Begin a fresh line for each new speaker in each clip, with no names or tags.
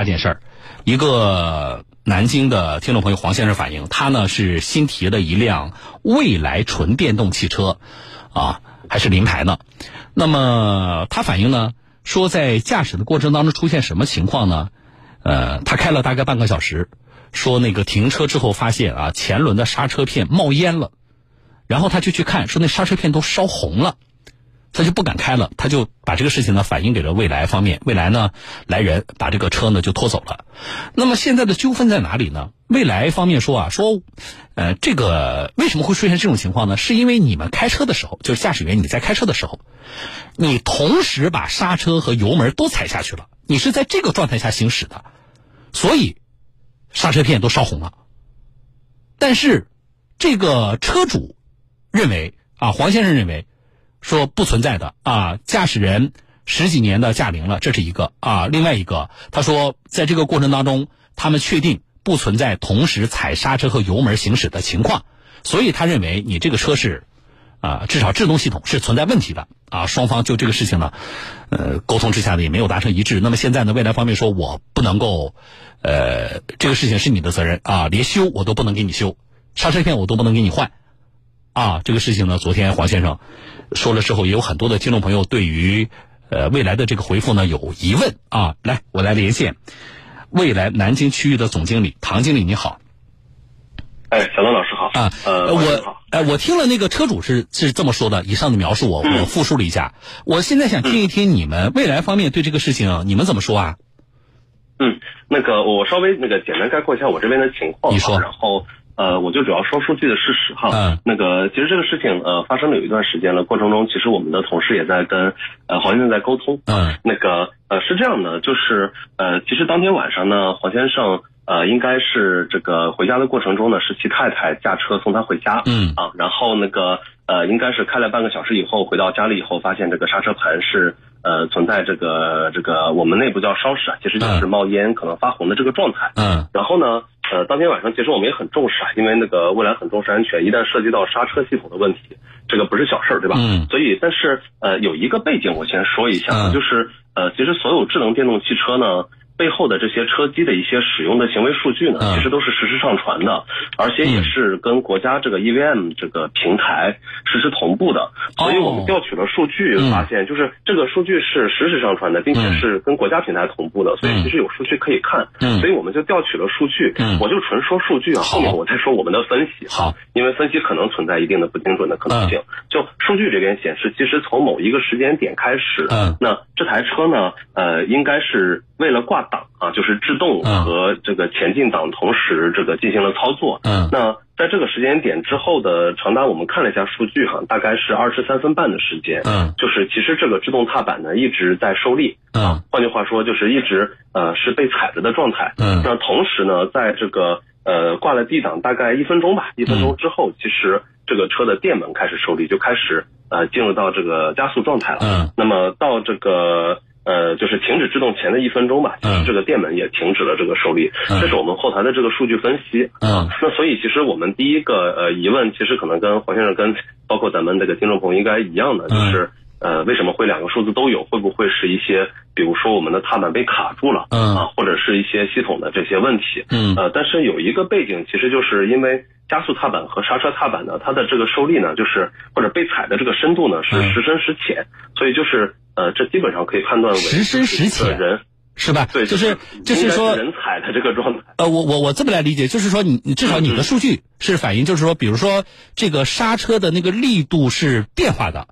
那件事儿，一个南京的听众朋友黄先生反映，他呢是新提了一辆蔚来纯电动汽车，啊，还是临牌呢。那么他反映呢，说在驾驶的过程当中出现什么情况呢？呃，他开了大概半个小时，说那个停车之后发现啊，前轮的刹车片冒烟了，然后他就去看，说那刹车片都烧红了。他就不敢开了，他就把这个事情呢反映给了未来方面，未来呢来人把这个车呢就拖走了。那么现在的纠纷在哪里呢？未来方面说啊，说，呃，这个为什么会出现这种情况呢？是因为你们开车的时候，就是驾驶员你在开车的时候，你同时把刹车和油门都踩下去了，你是在这个状态下行驶的，所以刹车片都烧红了。但是这个车主认为啊，黄先生认为。说不存在的啊，驾驶人十几年的驾龄了，这是一个啊。另外一个，他说在这个过程当中，他们确定不存在同时踩刹车和油门行驶的情况，所以他认为你这个车是啊，至少制动系统是存在问题的啊。双方就这个事情呢，呃，沟通之下呢也没有达成一致。那么现在呢，未来方面说我不能够，呃，这个事情是你的责任啊，连修我都不能给你修，刹车片我都不能给你换。啊，这个事情呢，昨天黄先生说了之后，也有很多的听众朋友对于呃未来的这个回复呢有疑问啊。来，我来连线未来南京区域的总经理唐经理，你好。
哎，小东老师好。
啊，呃，我哎，我听了那个车主是是这么说的，以上的描述我我复述了一下。我现在想听一听你们未来方面对这个事情你们怎么说啊？
嗯，那个我稍微那个简单概括一下我这边的情况。
你说。
然后。呃，我就主要说数据的事实哈。嗯。那个，其实这个事情呃发生了有一段时间了，过程中其实我们的同事也在跟呃黄先生在沟通。嗯。那个呃是这样的，就是呃其实当天晚上呢，黄先生呃应该是这个回家的过程中呢，是其太太驾车送他回家。嗯。啊，然后那个呃应该是开了半个小时以后回到家里以后，发现这个刹车盘是呃存在这个这个我们内部叫烧屎啊，其实就是冒烟可能发红的这个状态。嗯。然后呢？呃，当天晚上其实我们也很重视啊，因为那个未来很重视安全，一旦涉及到刹车系统的问题，这个不是小事儿，对吧？嗯。所以，但是呃，有一个背景我先说一下，就是呃，其实所有智能电动汽车呢。背后的这些车机的一些使用的行为数据呢，其实都是实时上传的，而且也是跟国家这个 EVM 这个平台实时同步的。所以我们调取了数据，发现就是这个数据是实时上传的，并且是跟国家平台同步的，所以其实有数据可以看。所以我们就调取了数据，我就纯说数据啊，后面我再说我们的分析。
好，
因为分析可能存在一定的不精准的可能性。就数据这边显示，其实从某一个时间点开始，那这台车呢，呃，应该是为了挂。档啊，就是制动和这个前进档同时这个进行了操作。嗯，那在这个时间点之后的长达，我们看了一下数据哈，大概是二十三分半的时间。嗯，就是其实这个制动踏板呢一直在受力。嗯，换句话说就是一直呃是被踩着的状态。嗯，那同时呢，在这个呃挂了 D 档大概一分钟吧，一分钟之后，其实这个车的电门开始受力，就开始呃进入到这个加速状态了。嗯，那么到这个。呃，就是停止制动前的一分钟吧，其实这个电门也停止了这个受力，这是我们后台的这个数据分析。嗯，那所以其实我们第一个呃疑问，其实可能跟黄先生跟包括咱们这个听众朋友应该一样的，就是呃为什么会两个数字都有？会不会是一些比如说我们的踏板被卡住了？嗯，啊或者是一些系统的这些问题？嗯，呃但是有一个背景，其实就是因为加速踏板和刹车踏板呢，它的这个受力呢，就是或者被踩的这个深度呢是时深时浅，所以就是。呃，这基本上可以判断为
实深实浅
人
是吧？
对，
就是就是说
人踩的这个状态。
呃，我我我这么来理解，就是说你你至少你的数据是反映，就是说，比如说这个刹车的那个力度是变化的。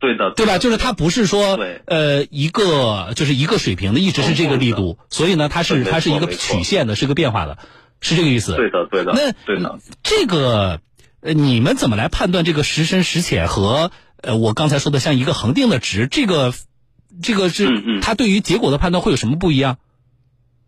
对的，
对吧？就是它不是说呃一个就是一个水平的，一直是这个力度，所以呢，它是它是一个曲线的，是个变化的，是这个意思。
对的，对的。
那
对的，
这个呃，你们怎么来判断这个时深时浅和？呃，我刚才说的像一个恒定的值，这个，这个是它对于结果的判断会有什么不一样？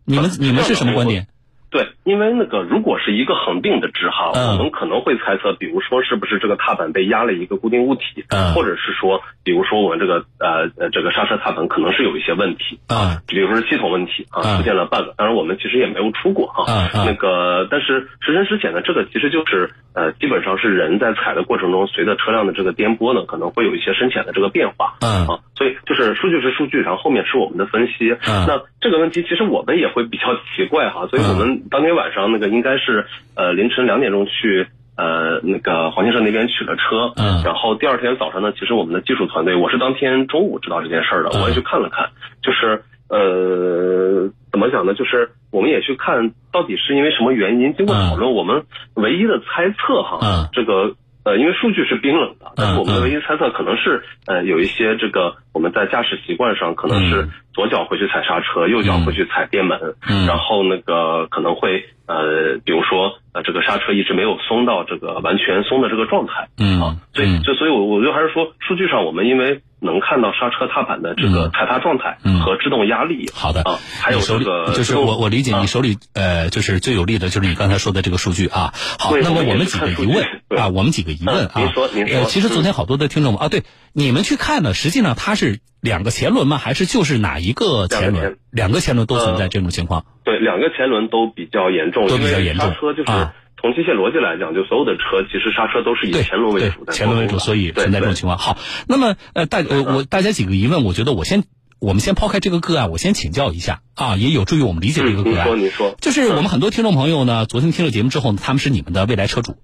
你们你们是什么观点？
对，因为那个如果是一个恒定的值哈，我们可能会猜测，比如说是不是这个踏板被压了一个固定物体，或者是说，比如说我们这个呃呃这个刹车踏板可能是有一些问题啊，比如说是系统问题啊，出现了 bug。当然我们其实也没有出过哈，那个但是实深之浅呢，这个其实就是呃基本上是人在踩的过程中，随着车辆的这个颠簸呢，可能会有一些深浅的这个变化啊，所以就是数据是数据，然后后面是我们的分析。那这个问题其实我们也会比较奇怪哈，所以我们当天晚上那个应该是呃凌晨两点钟去呃那个黄先生那边取了车，嗯，然后第二天早上呢，其实我们的技术团队，我是当天中午知道这件事儿的，我也去看了看，就是呃怎么讲呢？就是我们也去看到底是因为什么原因，经过讨论，我们唯一的猜测哈，嗯，这个。呃，因为数据是冰冷的，但是我们的唯一猜测可能是，呃，有一些这个我们在驾驶习惯上可能是左脚回去踩刹车，右脚回去踩电门，然后那个可能会呃，比如说呃，这个刹车一直没有松到这个完全松的这个状态，嗯啊，所以就所以我我就还是说，数据上我们因为。能看到刹车踏板的这个踩踏状态和制动压力。
好的
啊，还有这个
就是我我理解你手里呃就是最有利的就是你刚才说的这个数据啊。好，那么我们几个疑问啊，我们几个疑问啊。
您说您说。
其实昨天好多的听众啊，对你们去看呢，实际上它是两个前轮吗？还是就是哪一个前轮？两个前轮都存在这种情况。
对，两个前轮都比较严重，
都比较严重。
车就是。从机械逻辑来讲，就所有的车其实刹车都是以前轮为主的，
前轮为主，所以存在这种情况。好，那么呃大呃我大家几个疑问，我觉得我先我们先抛开这个个案，我先请教一下啊，也有助于我们理解这个个
案。你说你说，
就是我们很多听众朋友呢，昨天听了节目之后呢，他们是你们的未来车主，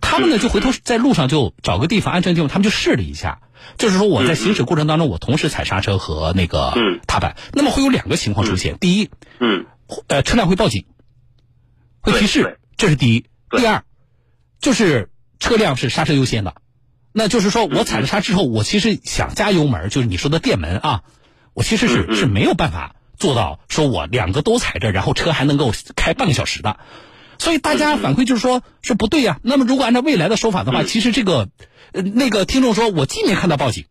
他们呢就回头在路上就找个地方安全地方，他们就试了一下，就是说我在行驶过程当中，我同时踩刹车和那个踏板，那么会有两个情况出现，第一，嗯，呃车辆会报警，会提示，这是第一，第二。就是车辆是刹车优先的，那就是说我踩了刹之后，我其实想加油门，就是你说的电门啊，我其实是是没有办法做到说我两个都踩着，然后车还能够开半个小时的。所以大家反馈就是说说不对呀。那么如果按照未来的说法的话，其实这个呃那个听众说我既没看到报警，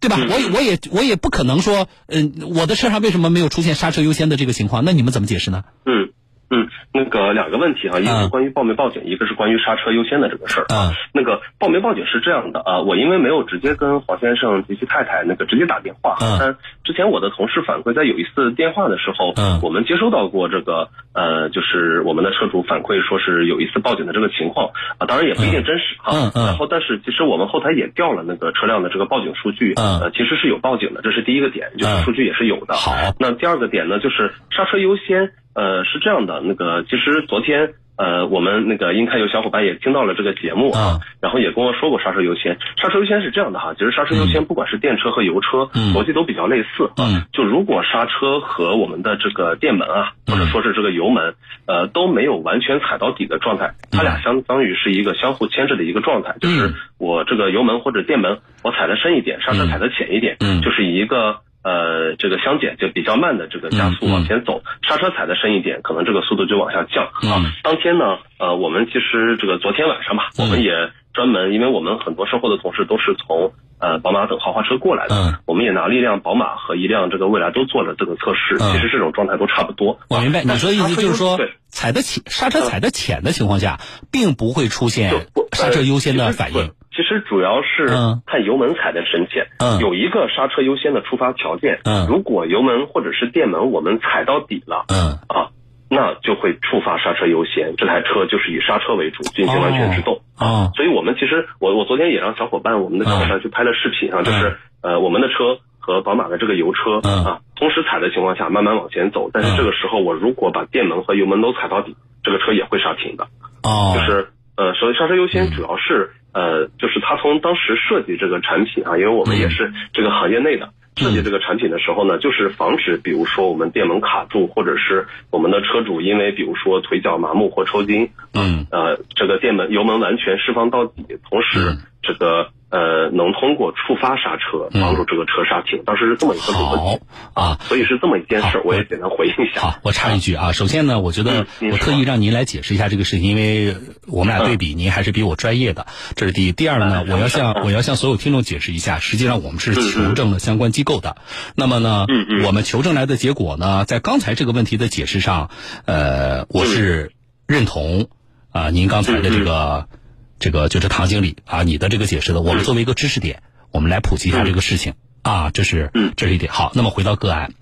对吧？我我也我也不可能说，嗯，我的车上为什么没有出现刹车优先的这个情况？那你们怎么解释呢？
嗯。嗯，那个两个问题啊，一个是关于报没报警，一个是关于刹车优先的这个事儿。啊。那个报没报警是这样的啊，我因为没有直接跟黄先生及其太太那个直接打电话，但之前我的同事反馈，在有一次电话的时候，我们接收到过这个呃，就是我们的车主反馈说是有一次报警的这个情况啊，当然也不一定真实哈。然后，但是其实我们后台也调了那个车辆的这个报警数据，呃，其实是有报警的，这是第一个点，就是数据也是有的。
好，
那第二个点呢，就是刹车优先。呃，是这样的，那个其实昨天呃，我们那个应该有小伙伴也听到了这个节目啊，然后也跟我说过刹车优先。刹车优先是这样的哈，其实刹车优先不管是电车和油车，逻辑都比较类似。嗯，就如果刹车和我们的这个电门啊，或者说是这个油门，呃，都没有完全踩到底的状态，它俩相当于是一个相互牵制的一个状态，就是我这个油门或者电门我踩的深一点，刹车踩的浅一点，嗯，就是一个。呃，这个相减就比较慢的这个加速往前走，刹车踩的深一点，可能这个速度就往下降。啊。当天呢，呃，我们其实这个昨天晚上吧，我们也专门，因为我们很多售后的同事都是从呃宝马等豪华车过来的，我们也拿了一辆宝马和一辆这个蔚来都做了这个测试，其实这种状态都差不多。
我明白，你说的意思就是说，踩的浅，刹车踩的浅的情况下，并不会出现刹车优先的反应。
其实主要是看油门踩的深浅，有一个刹车优先的触发条件。如果油门或者是电门我们踩到底了，啊，那就会触发刹车优先，这台车就是以刹车为主进行完全制动。啊，所以我们其实我我昨天也让小伙伴我们的小伙伴去拍了视频啊，就是呃我们的车和宝马的这个油车啊同时踩的情况下慢慢往前走，但是这个时候我如果把电门和油门都踩到底，这个车也会刹停的。哦，就是呃所以刹车优先主要是。呃，就是他从当时设计这个产品啊，因为我们也是这个行业内的，设计这个产品的时候呢，就是防止比如说我们电门卡住，或者是我们的车主因为比如说腿脚麻木或抽筋，嗯，呃，这个电门油门完全释放到底，同时。这个。呃，能通过触发刹车帮助这个车刹停，当时是这么一个问题啊，所以是这么一件事，我也简单回应一下。
好，我插一句啊，首先呢，我觉得我特意让您来解释一下这个事情，因为我们俩对比，您还是比我专业的，这是第一。第二呢，我要向我要向所有听众解释一下，实际上我们是求证了相关机构的。那么呢，我们求证来的结果呢，在刚才这个问题的解释上，呃，我是认同啊，您刚才的这个。这个就是唐经理啊，你的这个解释的，我们作为一个知识点，我们来普及一下这个事情。啊，这是这是一点。好，那么回到个案，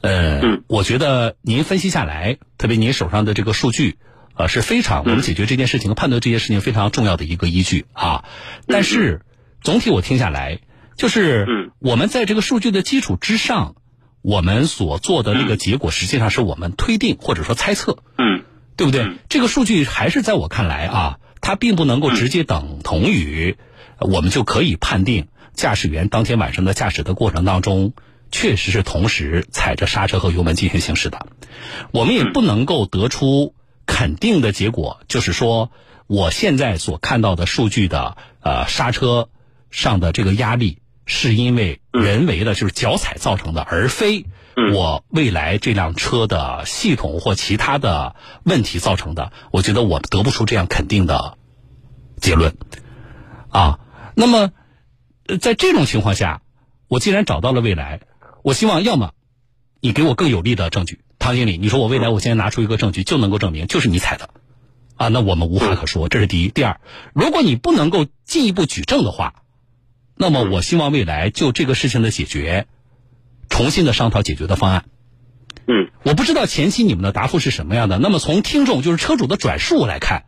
呃，我觉得您分析下来，特别您手上的这个数据，呃，是非常我们解决这件事情和、判断这件事情非常重要的一个依据啊。但是总体我听下来，就是我们在这个数据的基础之上，我们所做的那个结果，实际上是我们推定或者说猜测，
嗯，
对不对？这个数据还是在我看来啊。它并不能够直接等同于，我们就可以判定驾驶员当天晚上的驾驶的过程当中，确实是同时踩着刹车和油门进行行驶的。我们也不能够得出肯定的结果，就是说我现在所看到的数据的呃刹车上的这个压力是因为人为的，就是脚踩造成的，而非我未来这辆车的系统或其他的问题造成的。我觉得我得不出这样肯定的。结论，啊，那么，在这种情况下，我既然找到了未来，我希望要么你给我更有力的证据，唐经理，你说我未来我现在拿出一个证据就能够证明就是你踩的，啊，那我们无话可说，这是第一。第二，如果你不能够进一步举证的话，那么我希望未来就这个事情的解决，重新的商讨解决的方案。
嗯，
我不知道前期你们的答复是什么样的。那么从听众就是车主的转述来看。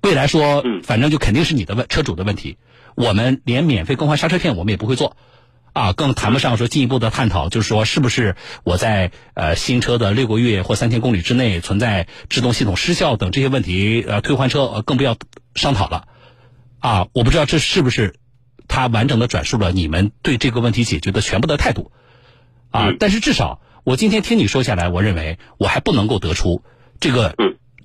未来说，反正就肯定是你的问车主的问题，我们连免费更换刹车片我们也不会做，啊，更谈不上说进一步的探讨，就是说是不是我在呃新车的六个月或三千公里之内存在制动系统失效等这些问题，呃退换车呃更不要商讨了，啊，我不知道这是不是他完整的转述了你们对这个问题解决的全部的态度，啊，但是至少我今天听你说下来，我认为我还不能够得出这个。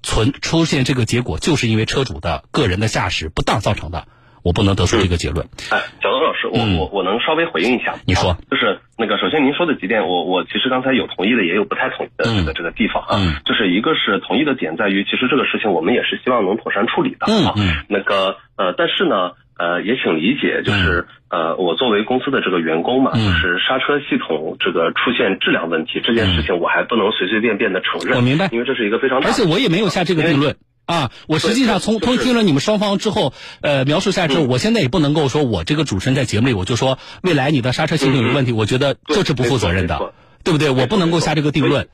存出现这个结果，就是因为车主的个人的驾驶不当造成的，我不能得出这个结论。
哎，小东老师，我我我能稍微回应一下？
你说，
就是那个，首先您说的几点，我我其实刚才有同意的，也有不太同意的这个这个地方啊。就是一个是同意的点在于，其实这个事情我们也是希望能妥善处理的啊。那个呃，但是呢。呃，也请理解，就是呃，我作为公司的这个员工嘛，就是刹车系统这个出现质量问题这件事情，我还不能随随便便的承认。
我明白，
因为这是一个非常
而且我也没有下这个定论啊。我实际上从从听了你们双方之后，呃，描述下之后，我现在也不能够说我这个主持人在节目里我就说未来你的刹车系统有问题，我觉得这是不负责任的，对不对？我不能够下这个定论。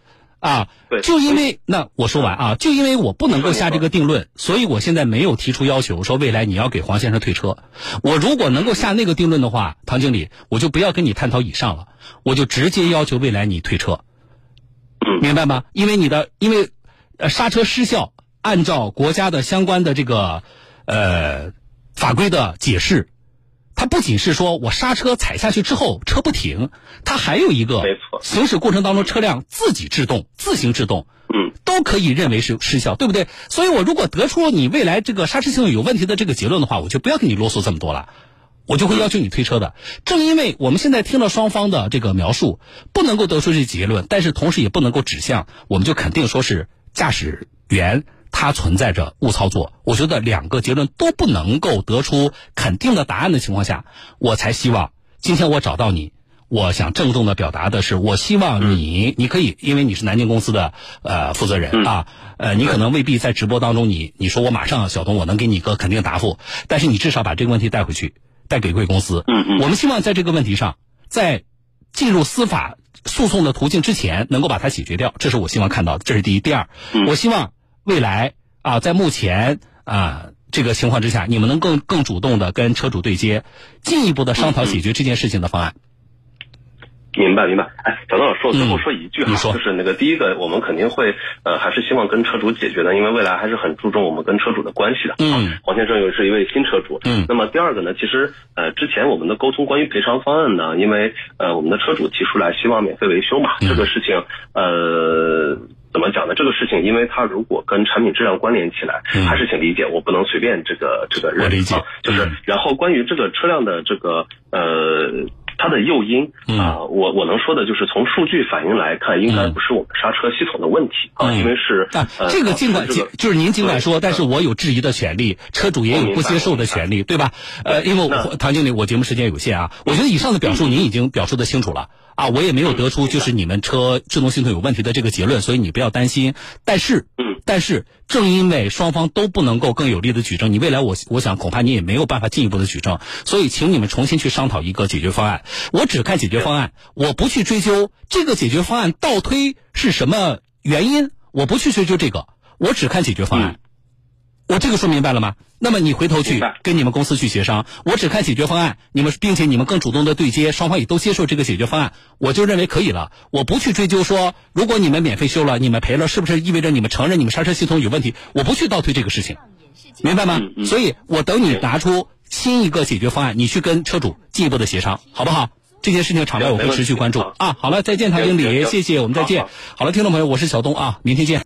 啊，就因为那我说完啊，就因为我不能够下这个定论，所以我现在没有提出要求说未来你要给黄先生退车。我如果能够下那个定论的话，唐经理，我就不要跟你探讨以上了，我就直接要求未来你退车，明白吗？因为你的因为呃刹车失效，按照国家的相关的这个呃法规的解释。它不仅是说我刹车踩下去之后车不停，它还有一个
没错，
行驶过程当中车辆自己制动、自行制动，
嗯，
都可以认为是失效，对不对？所以我如果得出你未来这个刹车系统有问题的这个结论的话，我就不要跟你啰嗦这么多了，我就会要求你推车的。正因为我们现在听了双方的这个描述，不能够得出这结论，但是同时也不能够指向，我们就肯定说是驾驶员。它存在着误操作，我觉得两个结论都不能够得出肯定的答案的情况下，我才希望今天我找到你，我想郑重的表达的是，我希望你，你可以，因为你是南京公司的呃负责人啊，呃，你可能未必在直播当中，你你说我马上小东我能给你一个肯定答复，但是你至少把这个问题带回去，带给贵公司。
嗯嗯。
我们希望在这个问题上，在进入司法诉讼的途径之前，能够把它解决掉，这是我希望看到的，这是第一。第二，我希望。未来啊，在目前啊这个情况之下，你们能更更主动的跟车主对接，进一步的商讨解决这件事情的方案。
明白明白，哎，小东老师，我最后说一句哈，就是那个第一个，我们肯定会呃，还是希望跟车主解决的，因为未来还是很注重我们跟车主的关系的。
嗯，
黄先生又是一位新车主。
嗯，
那么第二个呢，其实呃，之前我们的沟通关于赔偿方案呢，因为呃，我们的车主提出来希望免费维修嘛，这个事情呃。怎么讲呢这个事情，因为它如果跟产品质量关联起来，还是请理解，我不能随便这个这个认。
理解，
就是，然后关于这个车辆的这个呃。它的诱因啊，我我能说的就是从数据反应来看，应该不是我们刹车系统的问题啊，因为是
这个尽管就是您尽管说，但是我有质疑的权利，车主也有不接受的权利，对吧？呃，因为我唐经理，我节目时间有限啊，我觉得以上的表述您已经表述的清楚了啊，我也没有得出就是你们车制动系统有问题的这个结论，所以你不要担心。但是，但是正因为双方都不能够更有力的举证，你未来我我想恐怕你也没有办法进一步的举证，所以请你们重新去商讨一个解决方案。我只看解决方案，我不去追究这个解决方案倒推是什么原因，我不去追究这个，我只看解决方案。我这个说明白了吗？那么你回头去跟你们公司去协商，我只看解决方案，你们并且你们更主动的对接，双方也都接受这个解决方案，我就认为可以了。我不去追究说，如果你们免费修了，你们赔了，是不是意味着你们承认你们刹车系统有问题？我不去倒推这个事情，明白吗？所以我等你拿出。新一个解决方案，你去跟车主进一步的协商，好不好？这件事情场外我会持续关注啊。好了，再见，唐经理，谢谢，我们再见。好了，听众朋友，我是小东啊，明天见。